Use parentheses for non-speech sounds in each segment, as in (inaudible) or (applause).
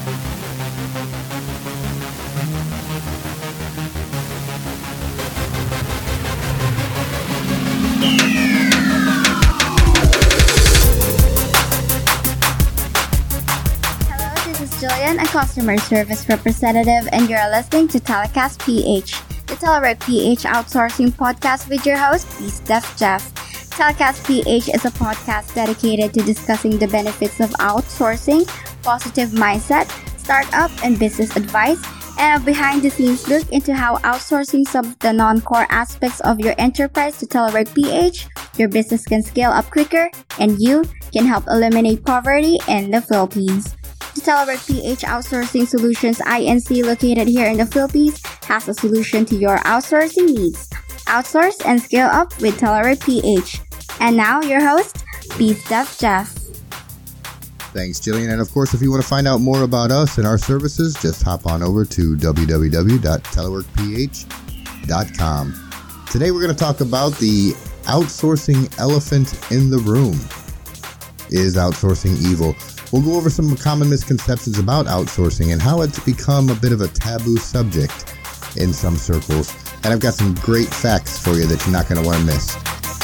Hello, this is Jillian, a customer service representative, and you're listening to Telecast PH, the Telework PH outsourcing podcast with your host, BizDev Jeff. Telecast PH is a podcast dedicated to discussing the benefits of outsourcing, positive mindset, startup, and business advice, and a behind the scenes look into how outsourcing some of the non core aspects of your enterprise to Telework PH, your business can scale up quicker, and you can help eliminate poverty in the Philippines. The Telework PH Outsourcing Solutions INC located here in the Philippines has a solution to your outsourcing needs. Outsource and scale up with Telework PH. And now your host, BizDev Jeff. Thanks, Jillian. And of course, if you want to find out more about us and our services, just hop on over to www.teleworkph.com. Today, we're going to talk about the outsourcing elephant in the room. Is outsourcing evil? We'll go over some common misconceptions about outsourcing and how it's become a bit of a taboo subject in some circles. And I've got some great facts for you that you're not going to want to miss.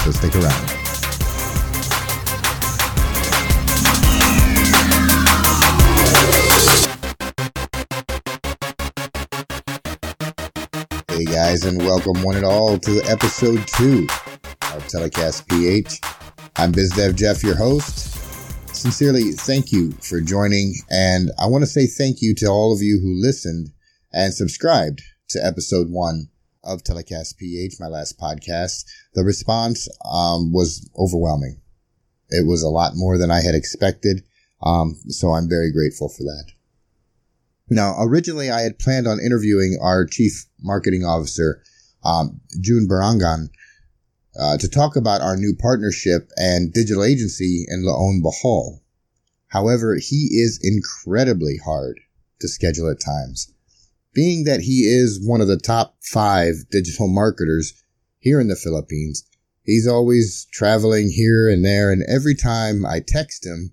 So stick around. Guys, and welcome one and all to episode two of Telecast PH. I'm BizDev Jeff, your host. Sincerely, thank you for joining, and I want to say thank you to all of you who listened and subscribed to episode one of Telecast PH, my last podcast. The response um, was overwhelming. It was a lot more than I had expected, um, so I'm very grateful for that. Now, originally I had planned on interviewing our chief marketing officer, um, June Barangan, uh, to talk about our new partnership and digital agency in Loon Bohol. However, he is incredibly hard to schedule at times. Being that he is one of the top five digital marketers here in the Philippines, he's always traveling here and there, and every time I text him,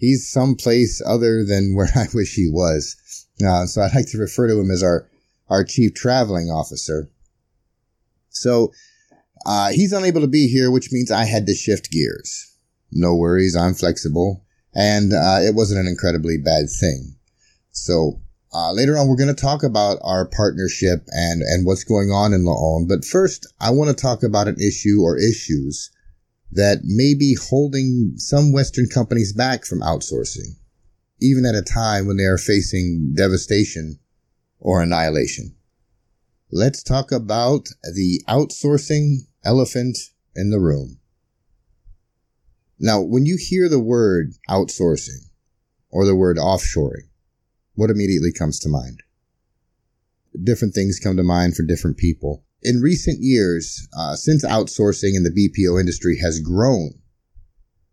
he's someplace other than where (laughs) I wish he was. Uh, so I'd like to refer to him as our, our chief traveling officer. So, uh, he's unable to be here, which means I had to shift gears. No worries. I'm flexible and, uh, it wasn't an incredibly bad thing. So, uh, later on, we're going to talk about our partnership and, and what's going on in Loon. But first, I want to talk about an issue or issues that may be holding some Western companies back from outsourcing even at a time when they are facing devastation or annihilation. Let's talk about the outsourcing elephant in the room. Now, when you hear the word outsourcing or the word offshoring, what immediately comes to mind? Different things come to mind for different people. In recent years, uh, since outsourcing in the BPO industry has grown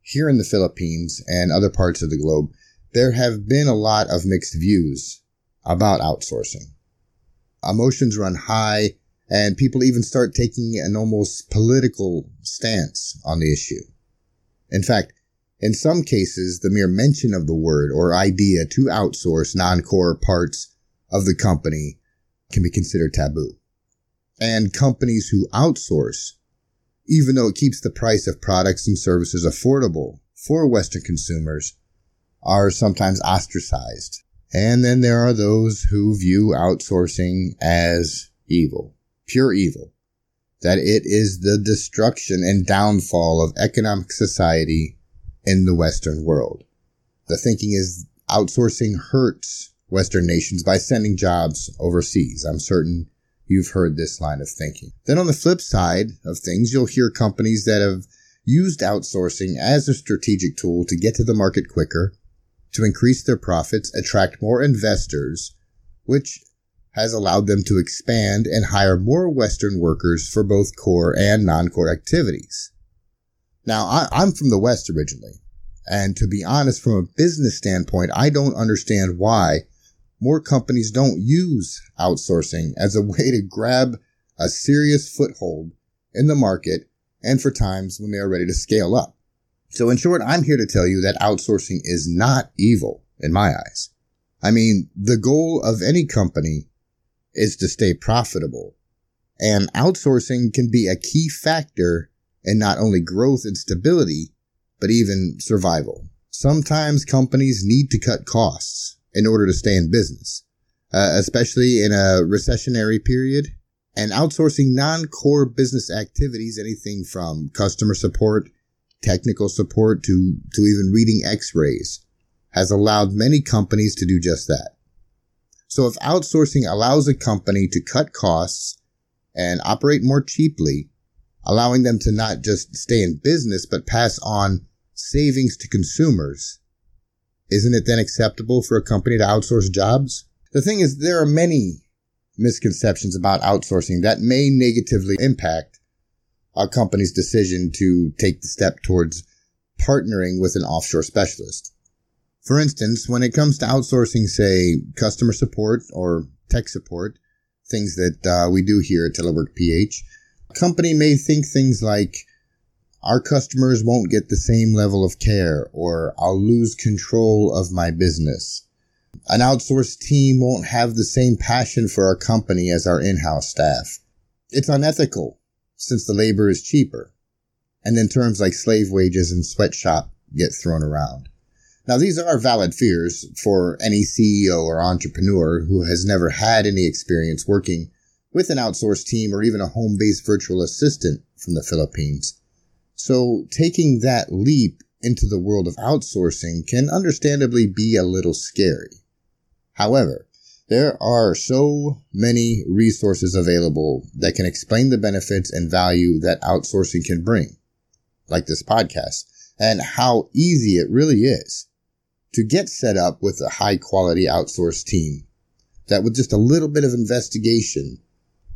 here in the Philippines and other parts of the globe, there have been a lot of mixed views about outsourcing. Emotions run high and people even start taking an almost political stance on the issue. In fact, in some cases, the mere mention of the word or idea to outsource non-core parts of the company can be considered taboo. And companies who outsource, even though it keeps the price of products and services affordable for Western consumers, are sometimes ostracized. And then there are those who view outsourcing as evil, pure evil, that it is the destruction and downfall of economic society in the Western world. The thinking is outsourcing hurts Western nations by sending jobs overseas. I'm certain you've heard this line of thinking. Then on the flip side of things, you'll hear companies that have used outsourcing as a strategic tool to get to the market quicker to increase their profits, attract more investors, which has allowed them to expand and hire more Western workers for both core and non-core activities. Now, I, am from the West originally, and to be honest, from a business standpoint, I don't understand why more companies don't use outsourcing as a way to grab a serious foothold in the market and for times when they are ready to scale up. So in short, I'm here to tell you that outsourcing is not evil in my eyes. I mean, the goal of any company is to stay profitable. And outsourcing can be a key factor in not only growth and stability, but even survival. Sometimes companies need to cut costs in order to stay in business, uh, especially in a recessionary period. And outsourcing non-core business activities, anything from customer support, technical support to, to even reading x-rays, has allowed many companies to do just that. So if outsourcing allows a company to cut costs and operate more cheaply, allowing them to not just stay in business, but pass on savings to consumers, isn't it then acceptable for a company to outsource jobs? The thing is, there are many misconceptions about outsourcing that may negatively impact a company's decision to take the step towards partnering with an offshore specialist. For instance, when it comes to outsourcing, say, customer support or tech support, things that uh, we do here at Telework PH, a company may think things like, our customers won't get the same level of care or I'll lose control of my business. An outsourced team won't have the same passion for our company as our in-house staff. It's unethical since the labor is cheaper. And then terms like slave wages and sweatshop get thrown around. Now, these are valid fears for any CEO or entrepreneur who has never had any experience working with an outsourced team or even a home-based virtual assistant from the Philippines. So taking that leap into the world of outsourcing can understandably be a little scary. However, there are so many resources available that can explain the benefits and value that outsourcing can bring, like this podcast, and how easy it really is to get set up with a high quality outsourced team that with just a little bit of investigation,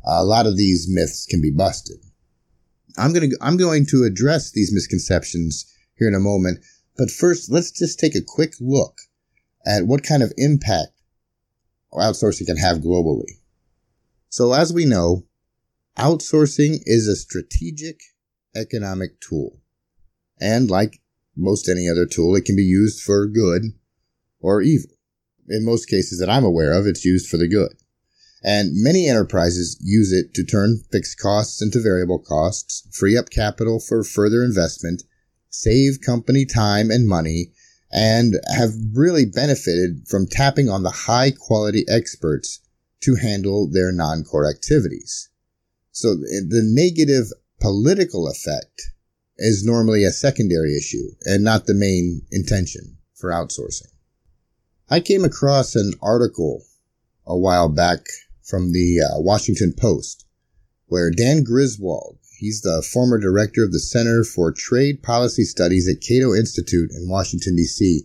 a lot of these myths can be busted. I'm going to, I'm going to address these misconceptions here in a moment, but first let's just take a quick look at what kind of impact outsourcing can have globally. So as we know, outsourcing is a strategic economic tool. And like most any other tool, it can be used for good or evil. In most cases that I'm aware of, it's used for the good. And many enterprises use it to turn fixed costs into variable costs, free up capital for further investment, save company time and money, and have really benefited from tapping on the high quality experts to handle their non-core activities. So eh, the negative political effect is normally a secondary issue and not the main intention for outsourcing. I came across an article a while back from the uh, Washington Post where Dan Griswold, he's the former director of the Center for Trade Policy Studies at Cato Institute in Washington, D.C.,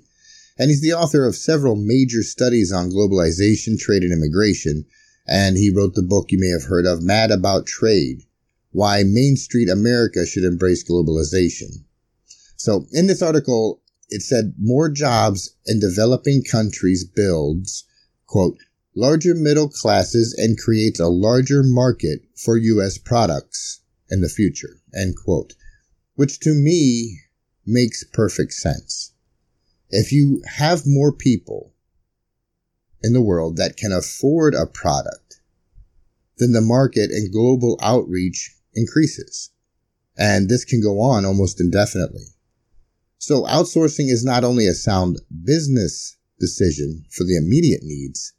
and he's the author of several major studies on globalization, trade, and immigration. And he wrote the book you may have heard of, Mad About Trade, why Main Street America should embrace globalization. So in this article, it said more jobs in developing countries builds, quote, larger middle classes and creates a larger market for U.S. products in the future, end quote, which to me makes perfect sense. If you have more people in the world that can afford a product, then the market and global outreach increases. And this can go on almost indefinitely. So outsourcing is not only a sound business decision for the immediate needs,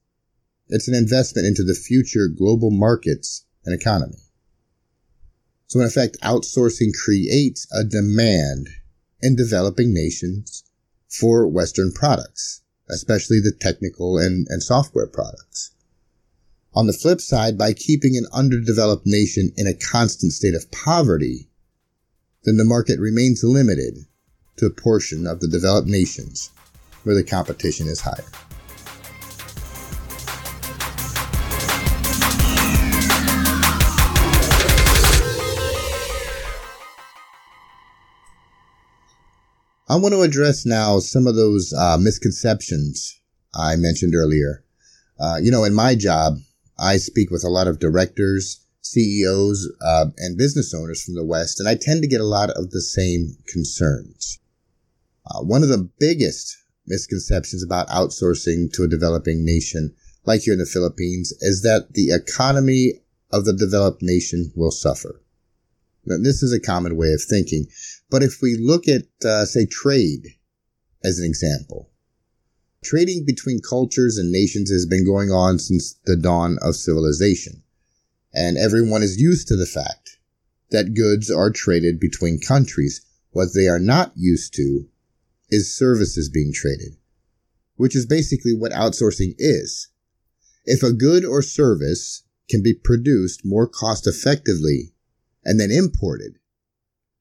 it's an investment into the future global markets and economy. So in effect, outsourcing creates a demand in developing nations for Western products, especially the technical and, and software products. On the flip side, by keeping an underdeveloped nation in a constant state of poverty, then the market remains limited to a portion of the developed nations where the competition is higher. I want to address now some of those uh, misconceptions I mentioned earlier. Uh, you know, in my job, I speak with a lot of directors, CEOs, uh, and business owners from the West, and I tend to get a lot of the same concerns. Uh, one of the biggest misconceptions about outsourcing to a developing nation like here in the Philippines is that the economy of the developed nation will suffer. Now, this is a common way of thinking, but if we look at, uh, say, trade as an example, trading between cultures and nations has been going on since the dawn of civilization, and everyone is used to the fact that goods are traded between countries. What they are not used to is services being traded, which is basically what outsourcing is. If a good or service can be produced more cost effectively and then imported,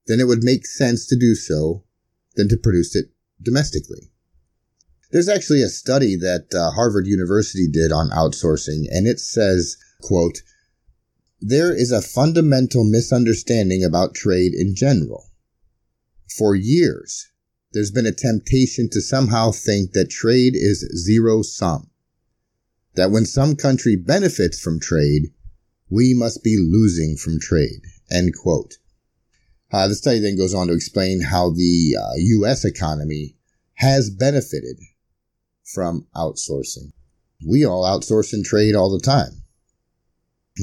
then it would make sense to do so than to produce it domestically. There's actually a study that uh, Harvard University did on outsourcing, and it says, quote, there is a fundamental misunderstanding about trade in general. For years, there's been a temptation to somehow think that trade is zero sum. That when some country benefits from trade, we must be losing from trade. End quote. Uh, the study then goes on to explain how the uh, U.S. economy has benefited from outsourcing. We all outsource and trade all the time.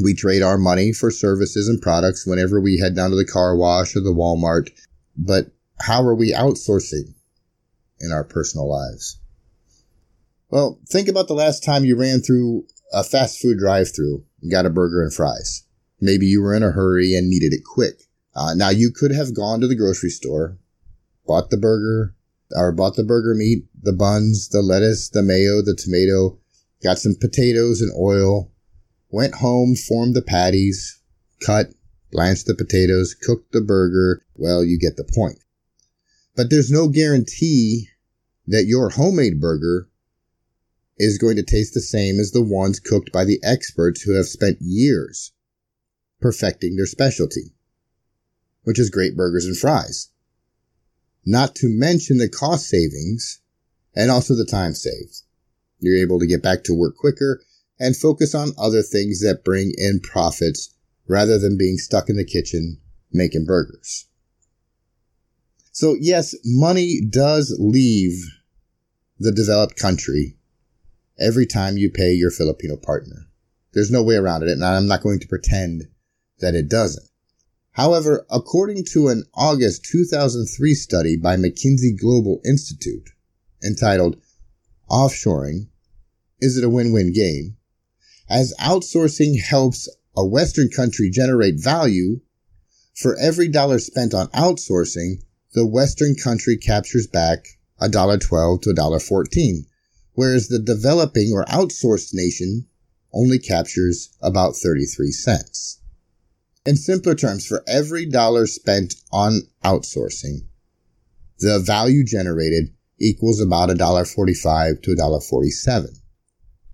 We trade our money for services and products whenever we head down to the car wash or the Walmart. But how are we outsourcing in our personal lives? Well, think about the last time you ran through a fast food drive through and got a burger and fries. Maybe you were in a hurry and needed it quick. Uh, now you could have gone to the grocery store, bought the burger, or bought the burger meat, the buns, the lettuce, the mayo, the tomato, got some potatoes and oil, went home, formed the patties, cut, blanched the potatoes, cooked the burger. Well, you get the point. But there's no guarantee that your homemade burger is going to taste the same as the ones cooked by the experts who have spent years perfecting their specialty, which is great burgers and fries. Not to mention the cost savings and also the time saved. You're able to get back to work quicker and focus on other things that bring in profits rather than being stuck in the kitchen making burgers. So yes, money does leave the developed country every time you pay your Filipino partner. There's no way around it, and I'm not going to pretend that it doesn't. However, according to an August 2003 study by McKinsey Global Institute entitled Offshoring, Is it a Win-Win Game? As outsourcing helps a Western country generate value, for every dollar spent on outsourcing, the Western country captures back $1.12 to $1.14, whereas the developing or outsourced nation only captures about 33 cents. In simpler terms, for every dollar spent on outsourcing, the value generated equals about $1.45 to $1.47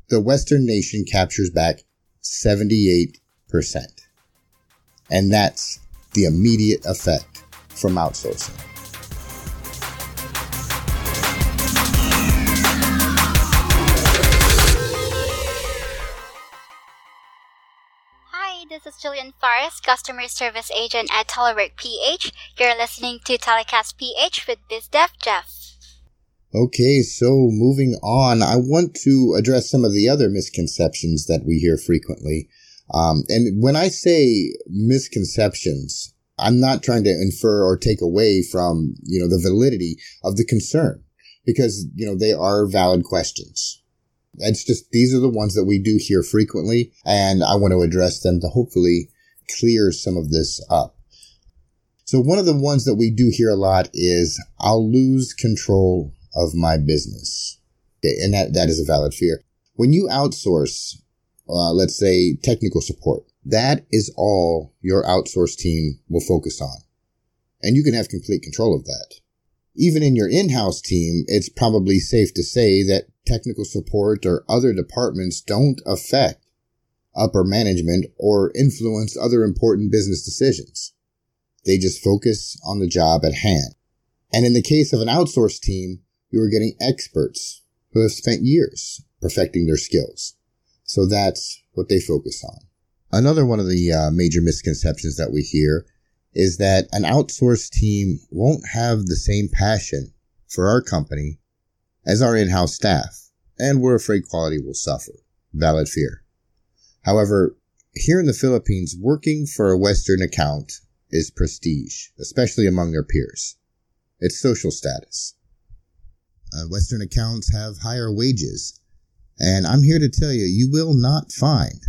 the Western nation captures back 78%. And that's the immediate effect from outsourcing. Julian Faris, Customer Service Agent at Telework PH. You're listening to Telecast PH with BizDev Jeff. Okay, so moving on, I want to address some of the other misconceptions that we hear frequently. Um, and when I say misconceptions, I'm not trying to infer or take away from, you know, the validity of the concern because, you know, they are valid questions. It's just, these are the ones that we do hear frequently and I want to address them to hopefully clear some of this up. So one of the ones that we do hear a lot is I'll lose control of my business. And that, that is a valid fear. When you outsource, uh, let's say technical support, that is all your outsourced team will focus on. And you can have complete control of that. Even in your in-house team, it's probably safe to say that technical support or other departments don't affect upper management or influence other important business decisions. They just focus on the job at hand. And in the case of an outsourced team, you are getting experts who have spent years perfecting their skills. So that's what they focus on. Another one of the uh, major misconceptions that we hear is that an outsourced team won't have the same passion for our company as our in-house staff, and we're afraid quality will suffer. Valid fear. However, here in the Philippines, working for a Western account is prestige, especially among their peers. It's social status. Uh, Western accounts have higher wages, and I'm here to tell you, you will not find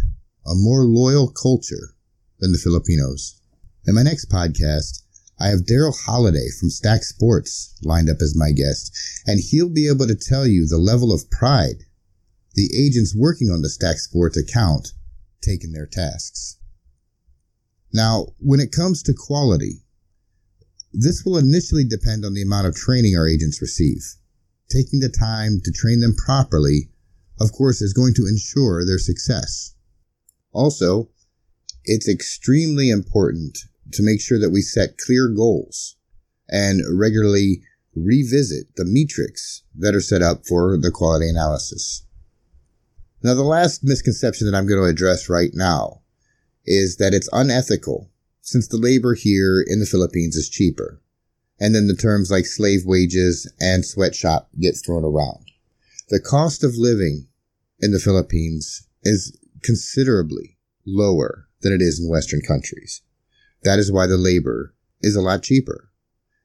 a more loyal culture than the Filipinos. In my next podcast, I have Daryl Holiday from Stack Sports lined up as my guest, and he'll be able to tell you the level of pride the agents working on the Stack Sports account take in their tasks. Now, when it comes to quality, this will initially depend on the amount of training our agents receive. Taking the time to train them properly, of course, is going to ensure their success. Also, it's extremely important to make sure that we set clear goals and regularly revisit the metrics that are set up for the quality analysis. Now, the last misconception that I'm going to address right now is that it's unethical since the labor here in the Philippines is cheaper. And then the terms like slave wages and sweatshop get thrown around. The cost of living in the Philippines is considerably lower than it is in Western countries. That is why the labor is a lot cheaper.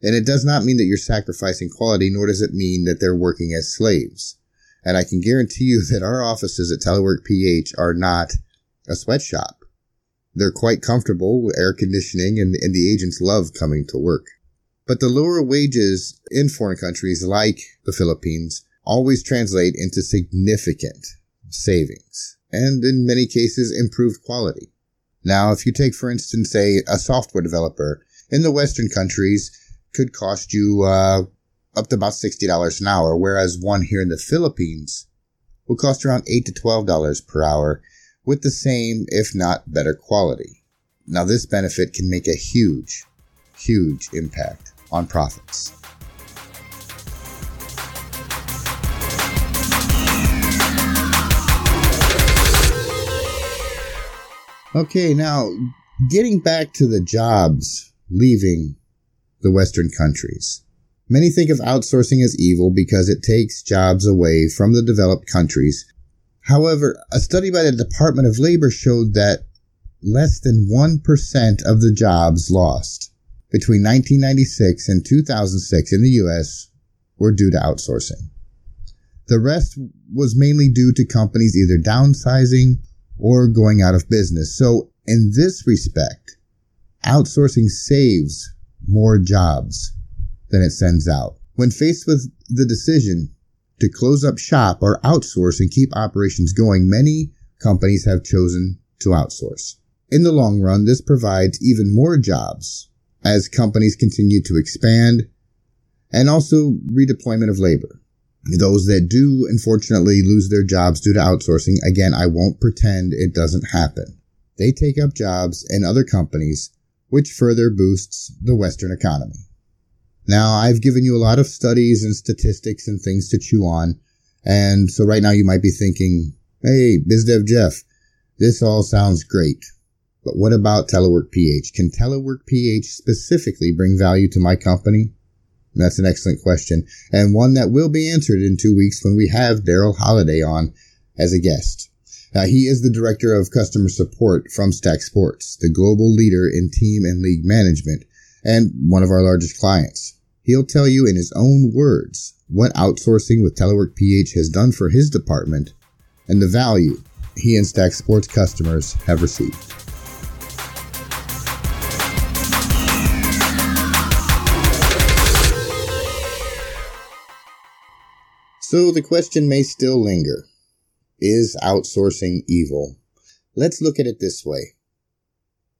And it does not mean that you're sacrificing quality, nor does it mean that they're working as slaves. And I can guarantee you (laughs) that our offices at Telework PH are not a sweatshop. They're quite comfortable with air conditioning and, and the agents love coming to work. But the lower wages in foreign countries like the Philippines always translate into significant savings and in many cases improved quality. Now, if you take, for instance, say a software developer in the Western countries could cost you uh, up to about $60 an hour, whereas one here in the Philippines will cost around 8 to $12 per hour with the same, if not better quality. Now, this benefit can make a huge, huge impact on profits. Okay, now getting back to the jobs leaving the Western countries. Many think of outsourcing as evil because it takes jobs away from the developed countries. However, a study by the Department of Labor showed that less than 1% of the jobs lost between 1996 and 2006 in the US were due to outsourcing. The rest was mainly due to companies either downsizing or going out of business. So in this respect, outsourcing saves more jobs than it sends out. When faced with the decision to close up shop or outsource and keep operations going, many companies have chosen to outsource. In the long run, this provides even more jobs as companies continue to expand and also redeployment of labor. Those that do unfortunately lose their jobs due to outsourcing, again, I won't pretend it doesn't happen. They take up jobs in other companies, which further boosts the Western economy. Now, I've given you a lot of studies and statistics and things to chew on. And so right now you might be thinking, Hey, BizDev Jeff, this all sounds great. But what about Telework PH? Can Telework PH specifically bring value to my company? And that's an excellent question and one that will be answered in two weeks when we have Daryl Holiday on as a guest. He is the director of customer support from Stack Sports, the global leader in team and league management and one of our largest clients. He'll tell you in his own words what outsourcing with Telework PH has done for his department and the value he and Stack Sports customers have received. So the question may still linger. Is outsourcing evil? Let's look at it this way.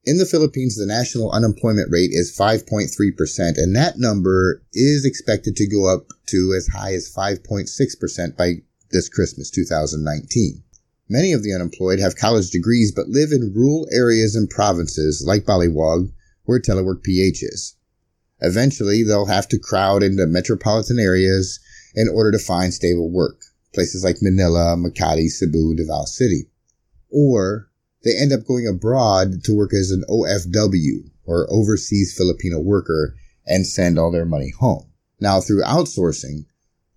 In the Philippines, the national unemployment rate is 5.3%, and that number is expected to go up to as high as 5.6% by this Christmas 2019. Many of the unemployed have college degrees but live in rural areas and provinces like Baliwag, where Telework PH is. Eventually, they'll have to crowd into metropolitan areas in order to find stable work, places like Manila, Makati, Cebu, Davao City. Or they end up going abroad to work as an OFW or overseas Filipino worker and send all their money home. Now through outsourcing,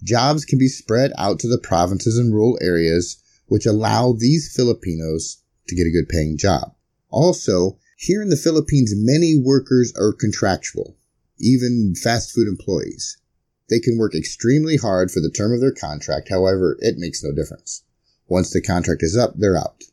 jobs can be spread out to the provinces and rural areas, which allow these Filipinos to get a good paying job. Also, here in the Philippines, many workers are contractual, even fast food employees. They can work extremely hard for the term of their contract. However, it makes no difference. Once the contract is up, they're out.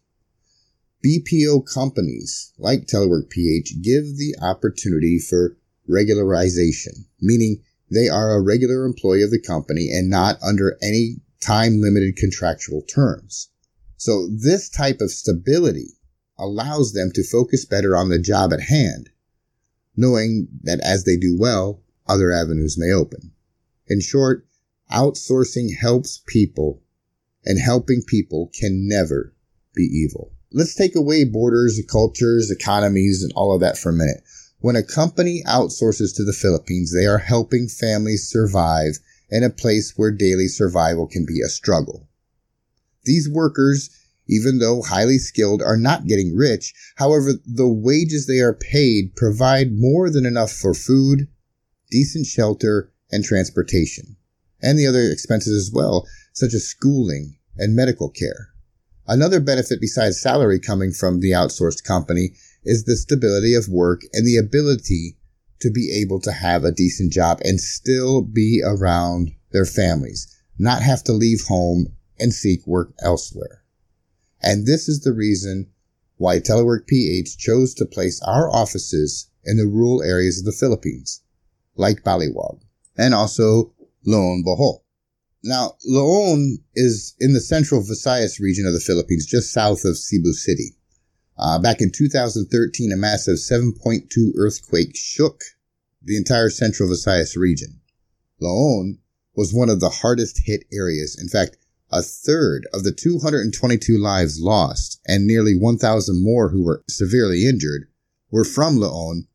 BPO companies like Telework PH give the opportunity for regularization, meaning they are a regular employee of the company and not under any time limited contractual terms. So this type of stability allows them to focus better on the job at hand, knowing that as they do well, other avenues may open. In short, outsourcing helps people and helping people can never be evil. Let's take away borders, cultures, economies, and all of that for a minute. When a company outsources to the Philippines, they are helping families survive in a place where daily survival can be a struggle. These workers even though highly skilled, are not getting rich. However, the wages they are paid provide more than enough for food, decent shelter, and transportation, and the other expenses as well, such as schooling and medical care. Another benefit besides salary coming from the outsourced company is the stability of work and the ability to be able to have a decent job and still be around their families, not have to leave home and seek work elsewhere. And this is the reason why Telework PH chose to place our offices in the rural areas of the Philippines, like Baliwag, and also Leon, Bohol. Now, Leon is in the central Visayas region of the Philippines, just south of Cebu City. Uh, back in 2013, a massive 7.2 earthquake shook the entire central Visayas region. Leon was one of the hardest hit areas. In fact, a third of the 222 lives lost and nearly 1,000 more who were severely injured were from Leon,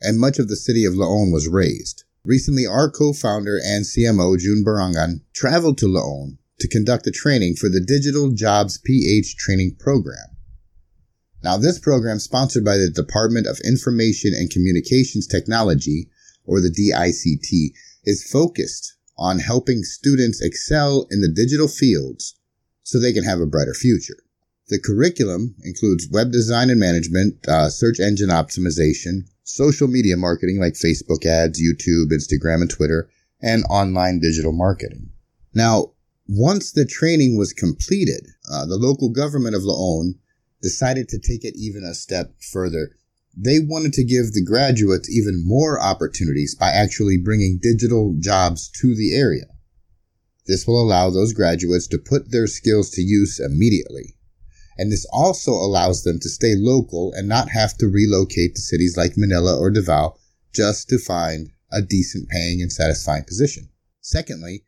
and much of the city of Leon was razed. Recently, our co-founder and CMO, June Barangan, traveled to Loon to conduct a training for the Digital Jobs PH training program. Now, this program, sponsored by the Department of Information and Communications Technology, or the DICT, is focused on helping students excel in the digital fields so they can have a brighter future. The curriculum includes web design and management, uh, search engine optimization, social media marketing like Facebook ads, YouTube, Instagram, and Twitter, and online digital marketing. Now, once the training was completed, uh, the local government of Loon decided to take it even a step further they wanted to give the graduates even more opportunities by actually bringing digital jobs to the area. This will allow those graduates to put their skills to use immediately. And this also allows them to stay local and not have to relocate to cities like Manila or Davao just to find a decent paying and satisfying position. Secondly,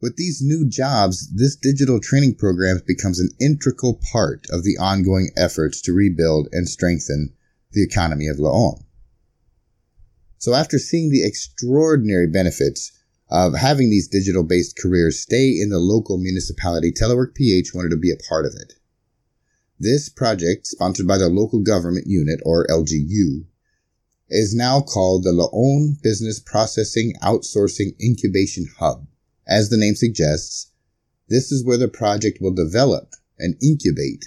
with these new jobs, this digital training program becomes an integral part of the ongoing efforts to rebuild and strengthen the economy of Leon. So after seeing the extraordinary benefits of having these digital based careers stay in the local municipality, Telework PH wanted to be a part of it. This project, sponsored by the local government unit or LGU, is now called the Leon Business Processing Outsourcing Incubation Hub. As the name suggests, this is where the project will develop and incubate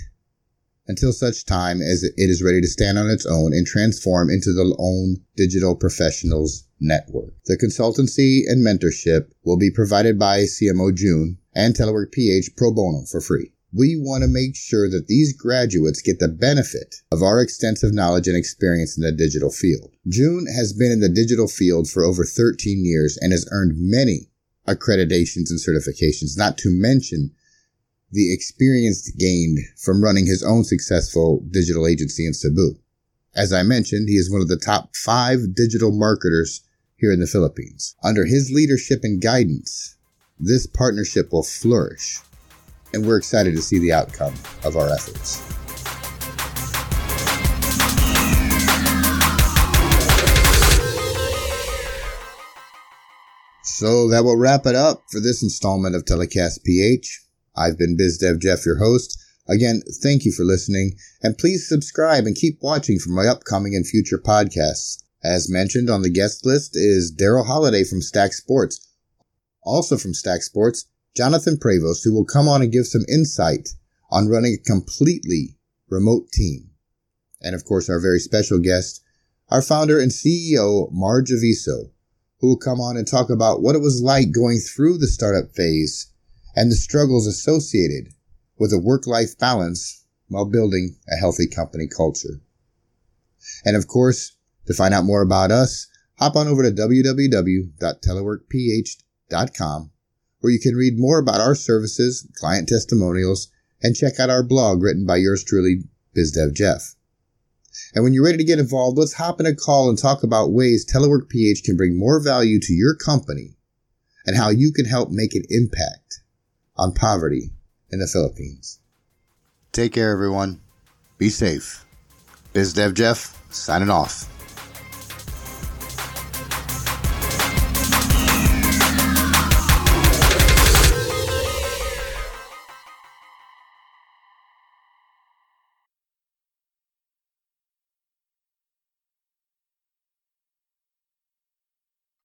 until such time as it is ready to stand on its own and transform into the own digital professionals network. The consultancy and mentorship will be provided by CMO June and Telework PH pro bono for free. We want to make sure that these graduates get the benefit of our extensive knowledge and experience in the digital field. June has been in the digital field for over 13 years and has earned many accreditations and certifications, not to mention the experience gained from running his own successful digital agency in Cebu. As I mentioned, he is one of the top five digital marketers here in the Philippines. Under his leadership and guidance, this partnership will flourish, and we're excited to see the outcome of our efforts. So that will wrap it up for this installment of Telecast PH. I've been BizDev Jeff, your host. Again, thank you for listening, and please subscribe and keep watching for my upcoming and future podcasts. As mentioned on the guest list is Daryl Holiday from Stack Sports. Also from Stack Sports, Jonathan Prevost, who will come on and give some insight on running a completely remote team. And of course, our very special guest, our founder and CEO, Marge Aviso, who will come on and talk about what it was like going through the startup phase and the struggles associated with a work-life balance while building a healthy company culture. And of course, to find out more about us, hop on over to www.teleworkph.com where you can read more about our services, client testimonials, and check out our blog written by yours truly, BizDev Jeff. And when you're ready to get involved, let's hop in a call and talk about ways Telework PH can bring more value to your company and how you can help make an impact on poverty in the Philippines. Take care, everyone. Be safe. BizDev Jeff, signing off.